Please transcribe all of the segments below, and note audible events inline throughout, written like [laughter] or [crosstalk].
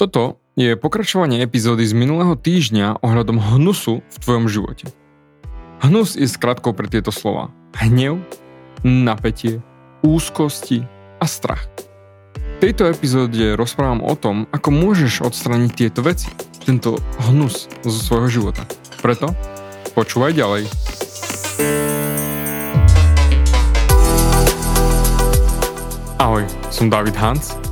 Toto je pokračovanie epizódy z minulého týždňa ohľadom hnusu v tvojom živote. Hnus je skratkou pre tieto slova. Hnev, napätie, úzkosti a strach. V tejto epizóde rozprávam o tom, ako môžeš odstraniť tieto veci, tento hnus zo svojho života. Preto počúvaj ďalej. Ahoj, som David Hans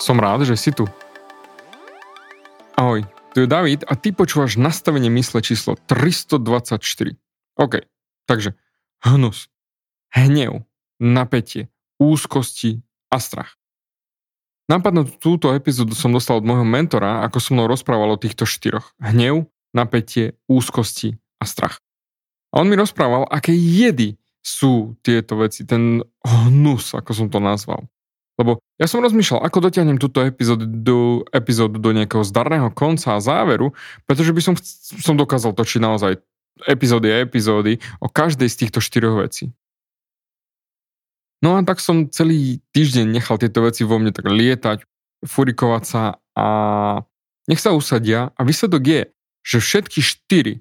Som rád, že si tu. Ahoj, tu je David a ty počúvaš nastavenie mysle číslo 324. OK, takže hnus, hnev, napätie, úzkosti a strach. Nápadnú túto epizódu som dostal od môjho mentora, ako som mnou rozprával o týchto štyroch. Hnev, napätie, úzkosti a strach. A on mi rozprával, aké jedy sú tieto veci, ten hnus, ako som to nazval. Lebo ja som rozmýšľal, ako dotiahnem túto epizódu epizódu do nejakého zdarného konca a záveru, pretože by som, som dokázal točiť naozaj epizódy a epizódy o každej z týchto štyroch vecí. No a tak som celý týždeň nechal tieto veci vo mne tak lietať, furikovať sa a nech sa usadia a výsledok je, že všetky štyri,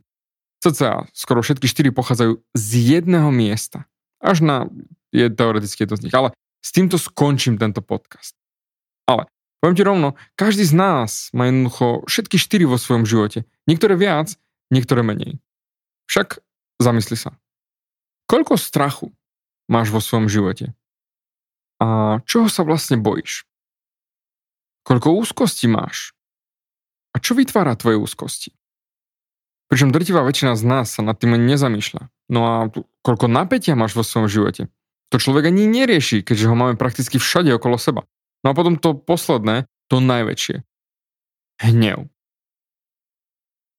cca skoro všetky štyri pochádzajú z jedného miesta. Až na, je teoreticky jedno z nich, ale s týmto skončím tento podcast. Ale poviem ti rovno, každý z nás má jednoducho všetky štyri vo svojom živote. Niektoré viac, niektoré menej. Však zamysli sa. Koľko strachu máš vo svojom živote? A čoho sa vlastne bojíš? Koľko úzkosti máš? A čo vytvára tvoje úzkosti? Pričom drtivá väčšina z nás sa nad tým nezamýšľa. No a koľko napätia máš vo svojom živote? To človek ani nerieši, keďže ho máme prakticky všade okolo seba. No a potom to posledné, to najväčšie. Hnev.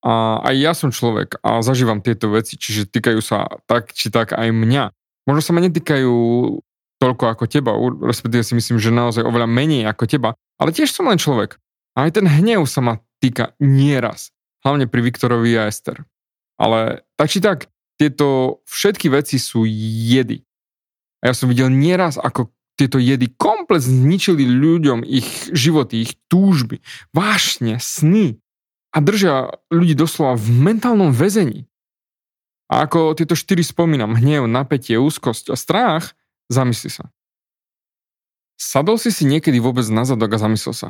A aj ja som človek a zažívam tieto veci, čiže týkajú sa tak či tak aj mňa. Možno sa ma netýkajú toľko ako teba, respektíve si myslím, že naozaj oveľa menej ako teba, ale tiež som len človek. A aj ten hnev sa ma týka nieraz. Hlavne pri Viktorovi a Ester. Ale tak či tak, tieto všetky veci sú jedy. A ja som videl nieraz, ako tieto jedy komplet zničili ľuďom ich životy, ich túžby, vášne, sny a držia ľudí doslova v mentálnom väzení. A ako tieto štyri spomínam, hnev, napätie, úzkosť a strach, zamysli sa. Sadol si si niekedy vôbec na zadok a zamyslel sa.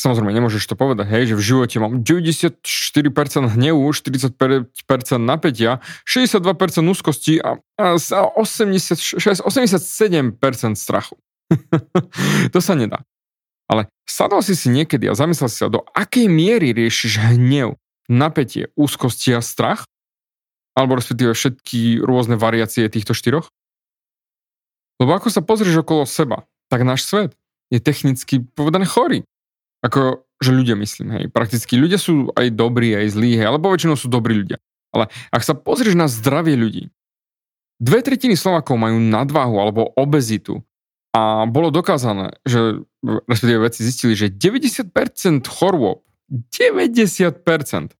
Samozrejme, nemôžeš to povedať, hej, že v živote mám 94% hnevu, 40% napätia, 62% úzkosti a, a 86, 87% strachu. [laughs] to sa nedá. Ale sadol si si niekedy a zamyslel si sa, do akej miery riešiš hnev, napätie, úzkosti a strach? Alebo respektíve všetky rôzne variácie týchto štyroch? Lebo ako sa pozrieš okolo seba, tak náš svet je technicky povedané chorý. Ako, že ľudia myslím, hej. Prakticky ľudia sú aj dobrí, aj zlí, hej, alebo väčšinou sú dobrí ľudia. Ale ak sa pozrieš na zdravie ľudí, dve tretiny Slovákov majú nadváhu alebo obezitu a bolo dokázané, že respektíve veci zistili, že 90% chorôb, 90%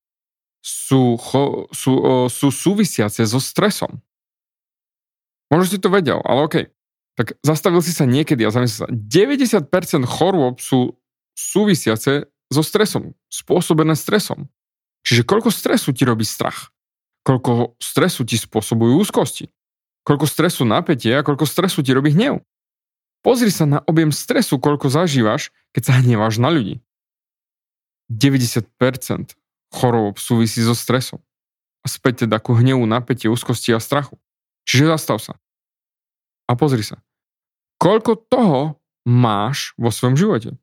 sú, cho, sú, sú súvisiace so stresom. Možno si to vedel, ale OK. Tak zastavil si sa niekedy a zamyslel sa, 90% chorôb sú súvisiace so stresom, spôsobené stresom. Čiže koľko stresu ti robí strach? Koľko stresu ti spôsobujú úzkosti? Koľko stresu napätie a koľko stresu ti robí hnev? Pozri sa na objem stresu, koľko zažívaš, keď sa hneváš na ľudí. 90% chorôb súvisí so stresom. a späť teda ku hnevu, napätie, úzkosti a strachu. Čiže zastav sa. A pozri sa. Koľko toho máš vo svojom živote?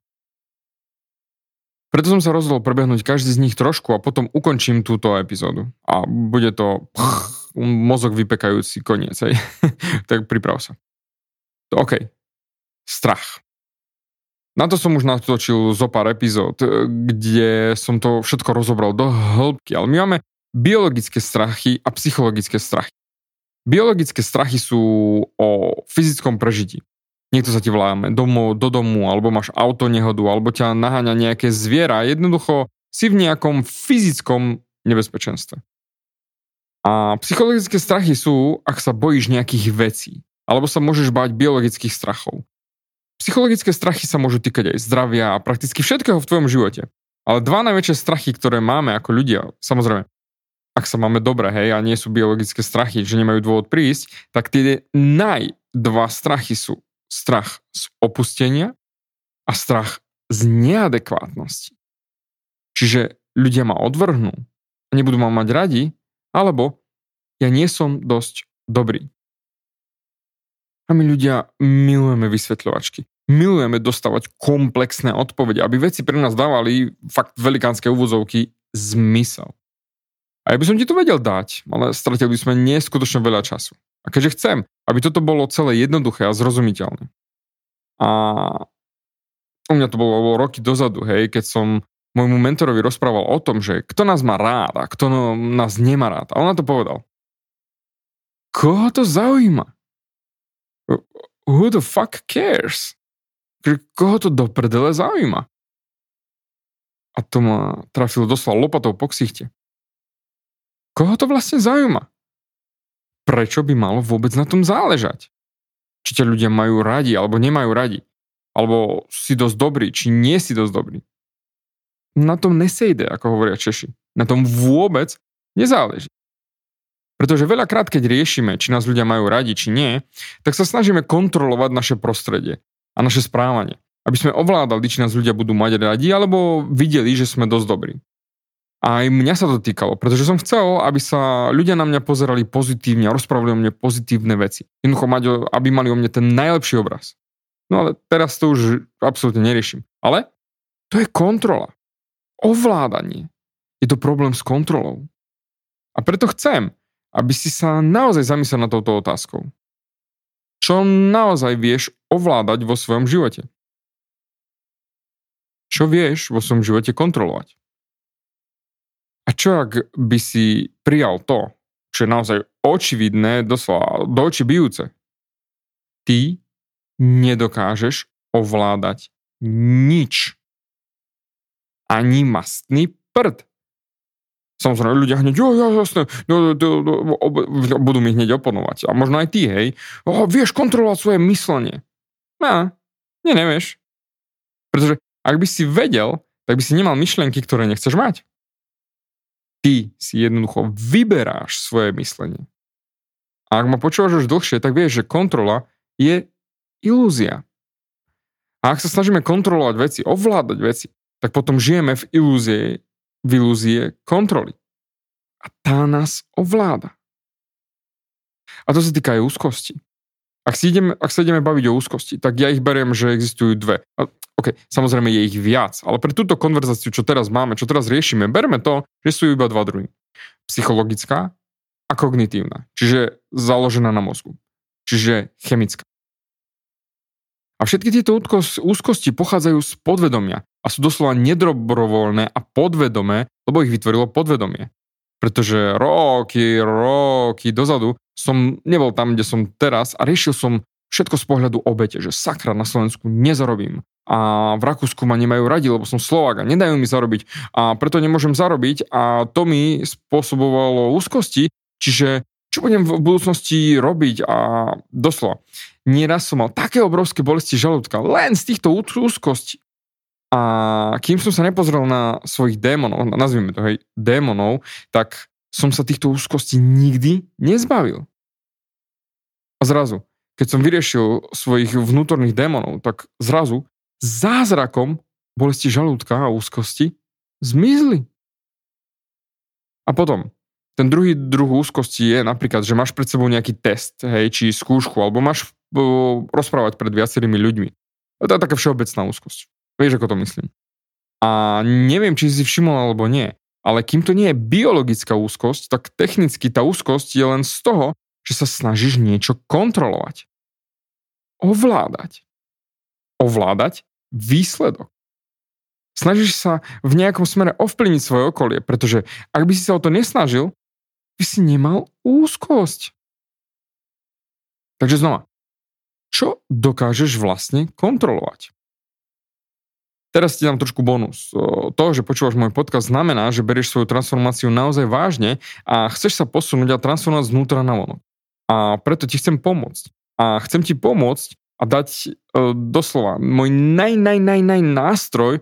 Preto som sa rozhodol prebehnúť každý z nich trošku a potom ukončím túto epizódu. A bude to pch, mozog vypekajúci koniec. Hej. [laughs] tak priprav sa. OK. Strach. Na to som už natočil zo pár epizód, kde som to všetko rozobral do hĺbky, ale my máme biologické strachy a psychologické strachy. Biologické strachy sú o fyzickom prežití. Niekto sa ti vláme domov, do domu, alebo máš auto nehodu, alebo ťa naháňa nejaké zviera. Jednoducho si v nejakom fyzickom nebezpečenstve. A psychologické strachy sú, ak sa bojíš nejakých vecí, alebo sa môžeš báť biologických strachov. Psychologické strachy sa môžu týkať aj zdravia a prakticky všetkého v tvojom živote. Ale dva najväčšie strachy, ktoré máme ako ľudia, samozrejme, ak sa máme dobre, hej, a nie sú biologické strachy, že nemajú dôvod prísť, tak tie naj dva strachy sú strach z opustenia a strach z neadekvátnosti. Čiže ľudia ma odvrhnú a nebudú ma mať radi, alebo ja nie som dosť dobrý. A my ľudia milujeme vysvetľovačky. Milujeme dostávať komplexné odpovede, aby veci pre nás dávali fakt velikánske úvozovky zmysel. A ja by som ti to vedel dať, ale stratili by sme neskutočne veľa času. A keďže chcem, aby toto bolo celé jednoduché a zrozumiteľné. A u mňa to bolo roky dozadu, hej, keď som môjmu mentorovi rozprával o tom, že kto nás má rád a kto no, nás nemá rád. A on na to povedal. Koho to zaujíma? Who the fuck cares? Koho to do prdele zaujíma? A to ma trafilo doslova lopatou po ksichte. Koho to vlastne zaujíma? Prečo by malo vôbec na tom záležať? Či ťa ľudia majú radi, alebo nemajú radi. Alebo si dosť dobrý, či nie si dosť dobrý. Na tom nesejde, ako hovoria Češi. Na tom vôbec nezáleží. Pretože veľakrát, keď riešime, či nás ľudia majú radi, či nie, tak sa snažíme kontrolovať naše prostredie a naše správanie. Aby sme ovládali, či nás ľudia budú mať radi, alebo videli, že sme dosť dobrí. A aj mňa sa to týkalo, pretože som chcel, aby sa ľudia na mňa pozerali pozitívne a rozprávali o mne pozitívne veci. Jednoducho mať, aby mali o mne ten najlepší obraz. No ale teraz to už absolútne neriešim. Ale to je kontrola. Ovládanie. Je to problém s kontrolou. A preto chcem, aby si sa naozaj zamyslel na touto otázkou. Čo naozaj vieš ovládať vo svojom živote? Čo vieš vo svojom živote kontrolovať? A čo ak by si prijal to, čo je naozaj očividné, doslova do očí bijúce? Ty nedokážeš ovládať nič. Ani mastný prd. Samozrejme, ľudia hneď, jo, jo, jasné, no, no, no, budú mi hneď oponovať. A možno aj ty, hej, o, vieš kontrolovať svoje myslenie. No, nie, nevieš. Pretože ak by si vedel, tak by si nemal myšlienky, ktoré nechceš mať ty si jednoducho vyberáš svoje myslenie. A ak ma počúvaš už dlhšie, tak vieš, že kontrola je ilúzia. A ak sa snažíme kontrolovať veci, ovládať veci, tak potom žijeme v ilúzie, v ilúzie kontroly. A tá nás ovláda. A to sa týka aj úzkosti. Ak, si ideme, ak sa ideme baviť o úzkosti, tak ja ich beriem, že existujú dve. OK, samozrejme je ich viac, ale pre túto konverzáciu, čo teraz máme, čo teraz riešime, berme to, že sú iba dva druhy. Psychologická a kognitívna, čiže založená na mozgu, čiže chemická. A všetky tieto úzkosti pochádzajú z podvedomia a sú doslova nedobrovoľné a podvedomé, lebo ich vytvorilo podvedomie. Pretože roky, roky dozadu som nebol tam, kde som teraz a riešil som všetko z pohľadu obete, že sakra na Slovensku nezarobím. A v Rakúsku ma nemajú radi, lebo som Slovák a nedajú mi zarobiť a preto nemôžem zarobiť a to mi spôsobovalo úzkosti, čiže čo budem v budúcnosti robiť a doslova. Nieraz som mal také obrovské bolesti žalúdka len z týchto úzkostí. A kým som sa nepozrel na svojich démonov, nazvime to hej, démonov, tak som sa týchto úzkostí nikdy nezbavil. A zrazu, keď som vyriešil svojich vnútorných démonov, tak zrazu zázrakom bolesti žalúdka a úzkosti zmizli. A potom, ten druhý druh úzkosti je napríklad, že máš pred sebou nejaký test, hej, či skúšku, alebo máš rozprávať pred viacerými ľuďmi. To je taká všeobecná úzkosť. Vieš, ako to myslím. A neviem, či si všimol alebo nie, ale kým to nie je biologická úzkosť, tak technicky tá úzkosť je len z toho, že sa snažíš niečo kontrolovať. Ovládať. Ovládať výsledok. Snažíš sa v nejakom smere ovplyvniť svoje okolie, pretože ak by si sa o to nesnažil, by si nemal úzkosť. Takže znova, čo dokážeš vlastne kontrolovať? Teraz ti dám trošku bonus. To, že počúvaš môj podcast, znamená, že berieš svoju transformáciu naozaj vážne a chceš sa posunúť a transformovať znútra na vonok. A preto ti chcem pomôcť. A chcem ti pomôcť a dať e, doslova môj naj, naj, naj, naj nástroj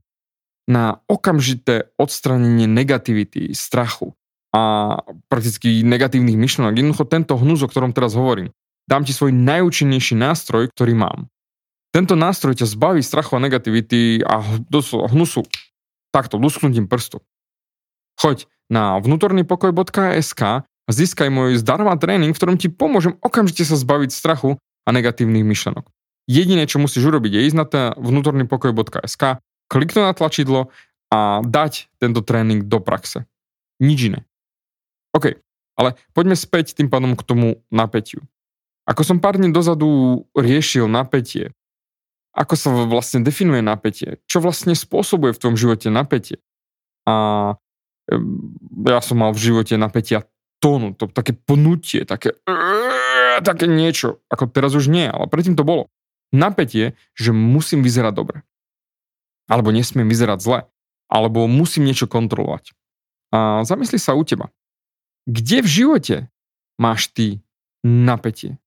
na okamžité odstranenie negativity, strachu a prakticky negatívnych myšlenok. Jednoducho tento hnus, o ktorom teraz hovorím. Dám ti svoj najúčinnejší nástroj, ktorý mám. Tento nástroj ťa zbaví strachu a negativity a hnusu takto, lusknutím prstu. Choď na vnútornýpokoj.sk a získaj môj zdarma tréning, v ktorom ti pomôžem okamžite sa zbaviť strachu a negatívnych myšlenok. Jediné, čo musíš urobiť, je ísť na vnútornýpokoj.sk, kliknúť na tlačidlo a dať tento tréning do praxe. Nič iné. OK, ale poďme späť tým pádom k tomu napätiu. Ako som pár dní dozadu riešil napätie, ako sa vlastne definuje napätie, čo vlastne spôsobuje v tom živote napätie. A ja som mal v živote napätia tónu, to také pnutie, také, také niečo, ako teraz už nie, ale predtým to bolo. Napätie, že musím vyzerať dobre. Alebo nesmiem vyzerať zle. Alebo musím niečo kontrolovať. A zamysli sa u teba. Kde v živote máš ty napätie?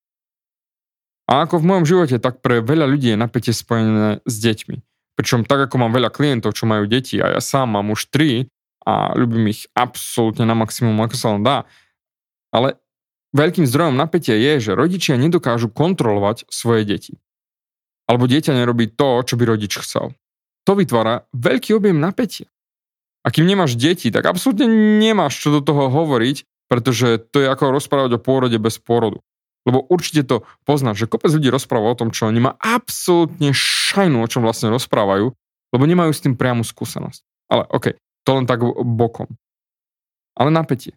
A ako v mojom živote, tak pre veľa ľudí je napätie spojené s deťmi. Pričom tak ako mám veľa klientov, čo majú deti a ja sám mám už tri a ľubím ich absolútne na maximum, ako sa len dá. Ale veľkým zdrojom napätia je, že rodičia nedokážu kontrolovať svoje deti. Alebo dieťa nerobí to, čo by rodič chcel. To vytvára veľký objem napätia. A kým nemáš deti, tak absolútne nemáš čo do toho hovoriť, pretože to je ako rozprávať o pôrode bez pôrodu. Lebo určite to poznáš, že kopec ľudí rozpráva o tom, čo oni má absolútne šajnú, o čom vlastne rozprávajú, lebo nemajú s tým priamu skúsenosť. Ale OK, to len tak bokom. Ale napätie.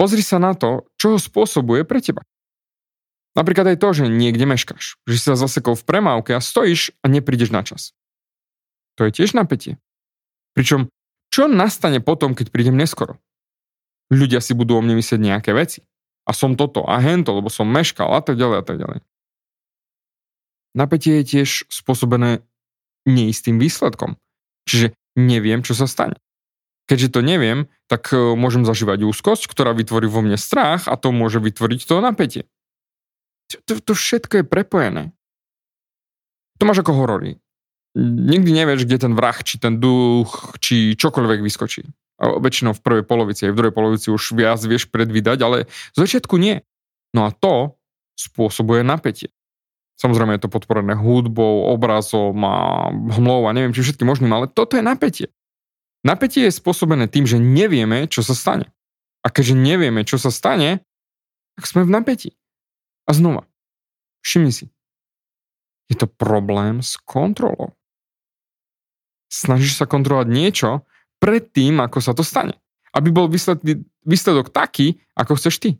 Pozri sa na to, čo ho spôsobuje pre teba. Napríklad aj to, že niekde meškáš, že si sa zasekol v premávke a stojíš a neprídeš na čas. To je tiež napätie. Pričom čo nastane potom, keď prídem neskoro? Ľudia si budú o mne myslieť nejaké veci. A som toto a hento, lebo som meškal a tak ďalej a tak ďalej. Napätie je tiež spôsobené neistým výsledkom. Čiže neviem, čo sa stane. Keďže to neviem, tak e, môžem zažívať úzkosť, ktorá vytvorí vo mne strach a to môže vytvoriť to napätie. To, to všetko je prepojené. To máš ako horory nikdy nevieš, kde ten vrah, či ten duch, či čokoľvek vyskočí. Väčšinou v prvej polovici, aj v druhej polovici už viac vieš predvídať, ale z začiatku nie. No a to spôsobuje napätie. Samozrejme je to podporené hudbou, obrazom a hmlou a neviem či všetkým možným, ale toto je napätie. Napätie je spôsobené tým, že nevieme, čo sa stane. A keďže nevieme, čo sa stane, tak sme v napätí. A znova, všimni si, je to problém s kontrolou snažíš sa kontrolovať niečo pred tým, ako sa to stane. Aby bol výsledok, výsledok taký, ako chceš ty.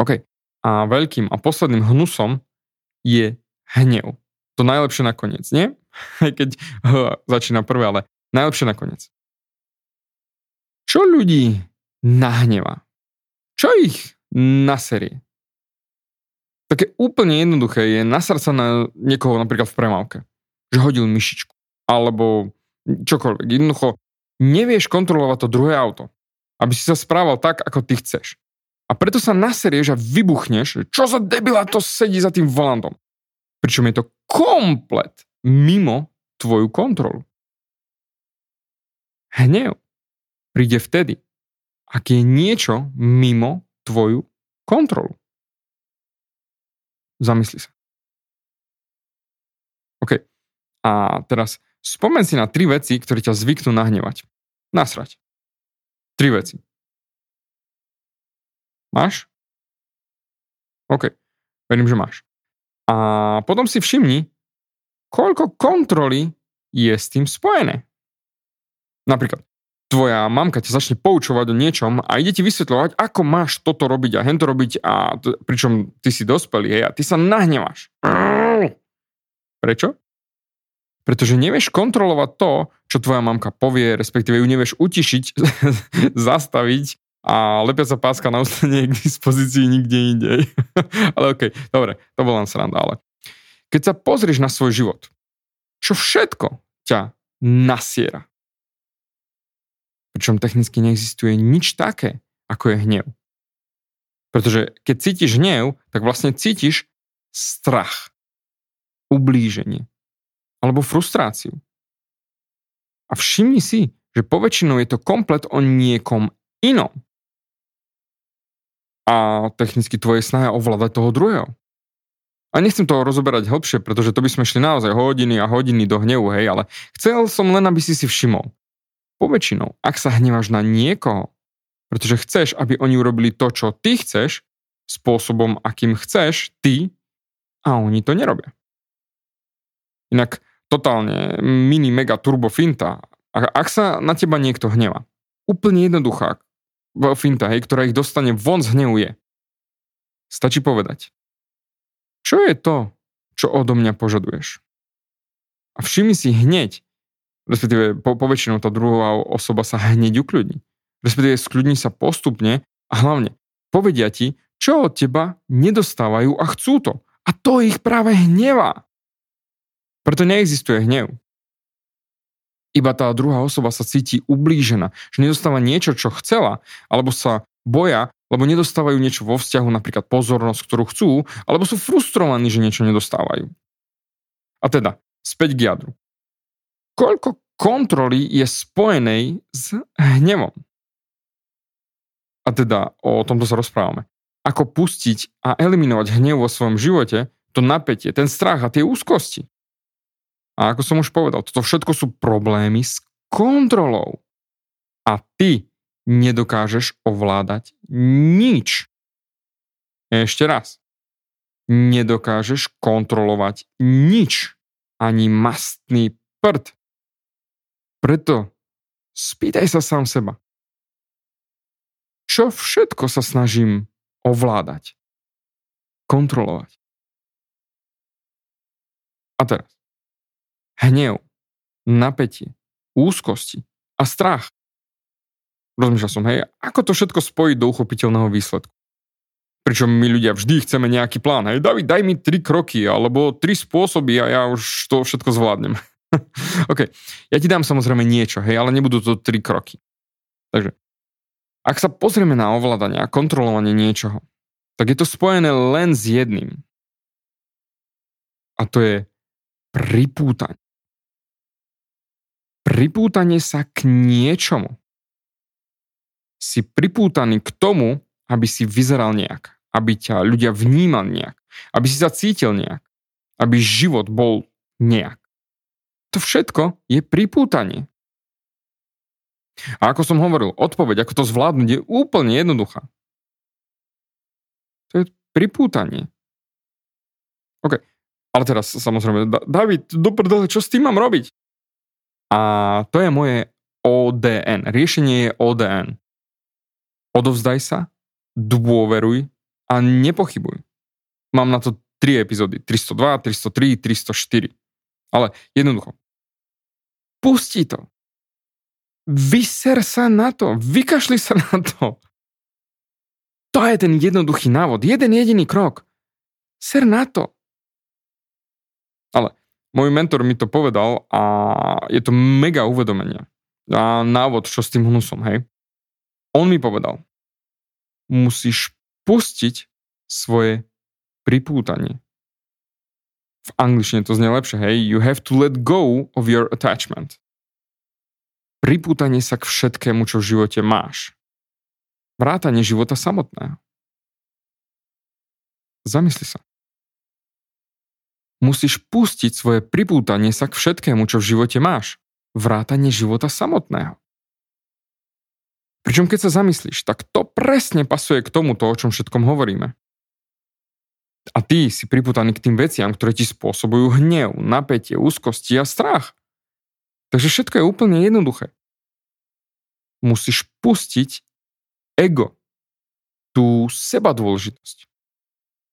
OK. A veľkým a posledným hnusom je hnev. To najlepšie nakoniec, nie? [laughs] Aj keď [laughs] h, začína prvé, ale najlepšie nakoniec. Čo ľudí nahneva? Čo ich naserie? Také úplne jednoduché je nasrať sa na niekoho napríklad v premávke že hodil myšičku. Alebo čokoľvek. Jednoducho nevieš kontrolovať to druhé auto. Aby si sa správal tak, ako ty chceš. A preto sa naserieš a vybuchneš, čo za debila to sedí za tým volantom. Pričom je to komplet mimo tvoju kontrolu. Hnev príde vtedy, ak je niečo mimo tvoju kontrolu. Zamysli sa. OK. A teraz spomen si na tri veci, ktoré ťa zvyknú nahnevať. Nasrať. Tri veci. Máš? OK. Verím, že máš. A potom si všimni, koľko kontroly je s tým spojené. Napríklad, tvoja mamka ťa začne poučovať o niečom a ide ti vysvetľovať, ako máš toto robiť a hento robiť a t- pričom ty si dospelý hej, a ty sa nahnevaš. Prečo? Pretože nevieš kontrolovať to, čo tvoja mamka povie, respektíve ju nevieš utišiť, [laughs] zastaviť a lepia sa páska na ustane k dispozícii nikde inde. [laughs] ale okej, okay, dobre, to bol len sranda, ale keď sa pozrieš na svoj život, čo všetko ťa nasiera, Pričom technicky neexistuje nič také, ako je hnev. Pretože keď cítiš hnev, tak vlastne cítiš strach, ublíženie alebo frustráciu. A všimni si, že poväčšinou je to komplet o niekom inom. A technicky tvoje snaha ovládať toho druhého. A nechcem to rozoberať hĺbšie, pretože to by sme šli naozaj hodiny a hodiny do hnevu, hej, ale chcel som len, aby si si všimol, Poväčšinou, ak sa hneváš na niekoho, pretože chceš, aby oni urobili to, čo ty chceš, spôsobom, akým chceš, ty, a oni to nerobia. Inak totálne mini mega turbo finta. Ak sa na teba niekto hneva, úplne jednoduchá finta, hej, ktorá ich dostane von z hnevu je. Stačí povedať. Čo je to, čo odo mňa požaduješ? A všimni si hneď, respektíve po, po väčšinu tá druhá osoba sa hneď ukľudní. Respektíve skľudní sa postupne a hlavne povedia ti, čo od teba nedostávajú a chcú to. A to ich práve hnevá. Preto neexistuje hnev. Iba tá druhá osoba sa cíti ublížená, že nedostáva niečo, čo chcela, alebo sa boja, lebo nedostávajú niečo vo vzťahu, napríklad pozornosť, ktorú chcú, alebo sú frustrovaní, že niečo nedostávajú. A teda, späť k jadru koľko kontroly je spojenej s hnevom. A teda o tomto sa rozprávame. Ako pustiť a eliminovať hnev vo svojom živote, to napätie, ten strach a tie úzkosti. A ako som už povedal, toto všetko sú problémy s kontrolou. A ty nedokážeš ovládať nič. Ešte raz. Nedokážeš kontrolovať nič. Ani mastný prd. Preto spýtaj sa sám seba. Čo všetko sa snažím ovládať? Kontrolovať. A teraz. Hnev, napätie, úzkosti a strach. Rozmýšľal som, hej, ako to všetko spojiť do uchopiteľného výsledku. Pričom my ľudia vždy chceme nejaký plán. Hej, David, daj mi tri kroky alebo tri spôsoby a ja už to všetko zvládnem. [laughs] OK. Ja ti dám samozrejme niečo, hej, ale nebudú to tri kroky. Takže, ak sa pozrieme na ovládanie a kontrolovanie niečoho, tak je to spojené len s jedným. A to je pripútanie. Pripútanie sa k niečomu. Si pripútaný k tomu, aby si vyzeral nejak, aby ťa ľudia vnímali nejak, aby si sa cítil nejak, aby život bol nejak. To všetko je pripútanie. A ako som hovoril, odpoveď, ako to zvládnuť, je úplne jednoduchá. To je pripútanie. OK. Ale teraz samozrejme, David, do prdele, čo s tým mám robiť? A to je moje ODN. Riešenie je ODN. Odovzdaj sa, dôveruj a nepochybuj. Mám na to tri epizódy. 302, 303, 304. Ale jednoducho. Pusti to. Vyser sa na to. Vykašli sa na to. To je ten jednoduchý návod. Jeden jediný krok. Ser na to. Ale môj mentor mi to povedal a je to mega uvedomenie. A návod, čo s tým hnusom, hej. On mi povedal, musíš pustiť svoje pripútanie v angličtine to znie lepšie, hej, you have to let go of your attachment. Pripútanie sa k všetkému, čo v živote máš. Vrátanie života samotného. Zamysli sa. Musíš pustiť svoje pripútanie sa k všetkému, čo v živote máš. Vrátanie života samotného. Pričom keď sa zamyslíš, tak to presne pasuje k tomuto, o čom všetkom hovoríme. A ty si priputaný k tým veciam, ktoré ti spôsobujú hnev, napätie, úzkosti a strach. Takže všetko je úplne jednoduché. Musíš pustiť ego, tú seba dôležitosť.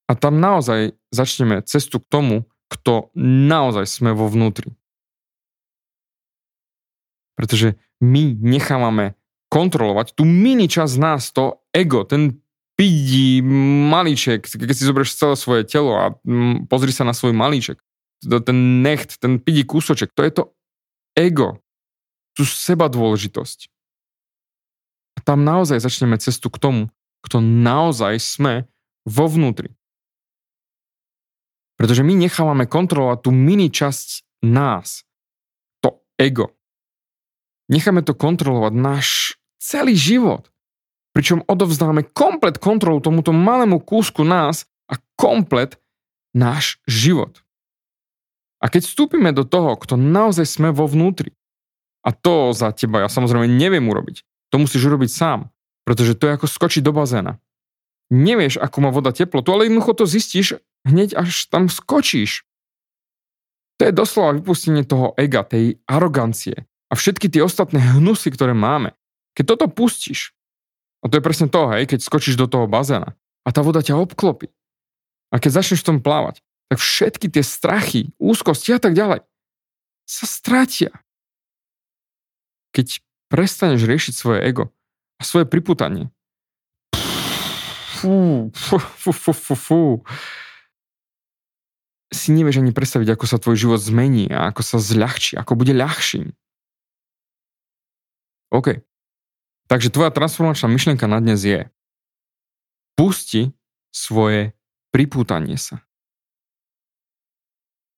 A tam naozaj začneme cestu k tomu, kto naozaj sme vo vnútri. Pretože my nechávame kontrolovať tú mini časť nás, to ego, ten pidí malíček, keď si zoberieš celé svoje telo a mm, pozri sa na svoj malíček, ten necht, ten pidí kúsoček, to je to ego, tú seba dôležitosť. A tam naozaj začneme cestu k tomu, kto naozaj sme vo vnútri. Pretože my nechávame kontrolovať tú mini časť nás, to ego. Necháme to kontrolovať náš celý život. Pričom odovzdáme komplet kontrolu tomuto malému kúsku nás a komplet náš život. A keď vstúpime do toho, kto naozaj sme vo vnútri, a to za teba ja samozrejme neviem urobiť, to musíš urobiť sám, pretože to je ako skočiť do bazéna. Nevieš, ako má voda teplotu, ale jednoducho to zistíš hneď až tam skočíš. To je doslova vypustenie toho ega, tej arogancie a všetky tie ostatné hnusy, ktoré máme. Keď toto pustíš, a to je presne to, hej, keď skočíš do toho bazéna a tá voda ťa obklopí. A keď začneš v tom plávať, tak všetky tie strachy, úzkosti a tak ďalej sa stratia. Keď prestaneš riešiť svoje ego a svoje priputanie, fú, fú, fú, fú, fú, si nevieš ani predstaviť, ako sa tvoj život zmení a ako sa zľahčí, ako bude ľahším. OK. Takže tvoja transformačná myšlienka na dnes je pusti svoje pripútanie sa.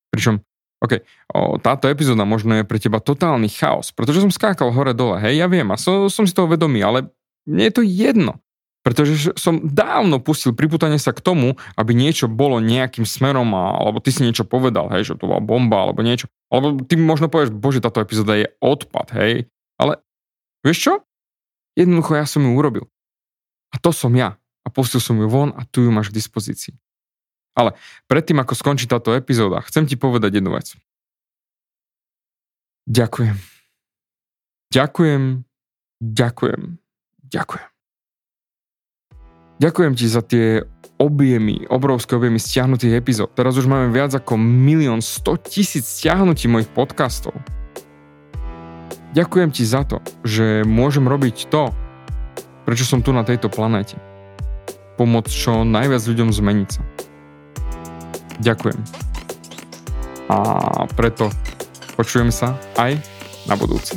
Pričom, OK, o, táto epizóda možno je pre teba totálny chaos, pretože som skákal hore-dole, hej, ja viem a som, som si toho vedomý, ale mne je to jedno. Pretože som dávno pustil priputanie sa k tomu, aby niečo bolo nejakým smerom, a, alebo ty si niečo povedal, hej, že to bola bomba, alebo niečo. Alebo ty možno povieš, bože, táto epizóda je odpad, hej. Ale vieš čo? Jednoducho ja som ju urobil. A to som ja. A pustil som ju von a tu ju máš k dispozícii. Ale predtým, ako skončí táto epizóda, chcem ti povedať jednu vec. Ďakujem. Ďakujem. Ďakujem. Ďakujem. Ďakujem ti za tie objemy, obrovské objemy stiahnutých epizód. Teraz už máme viac ako milión 100 tisíc stiahnutí mojich podcastov. Ďakujem ti za to, že môžem robiť to, prečo som tu na tejto planéte. Pomôcť čo najviac ľuďom zmeniť sa. Ďakujem. A preto počujem sa aj na budúce.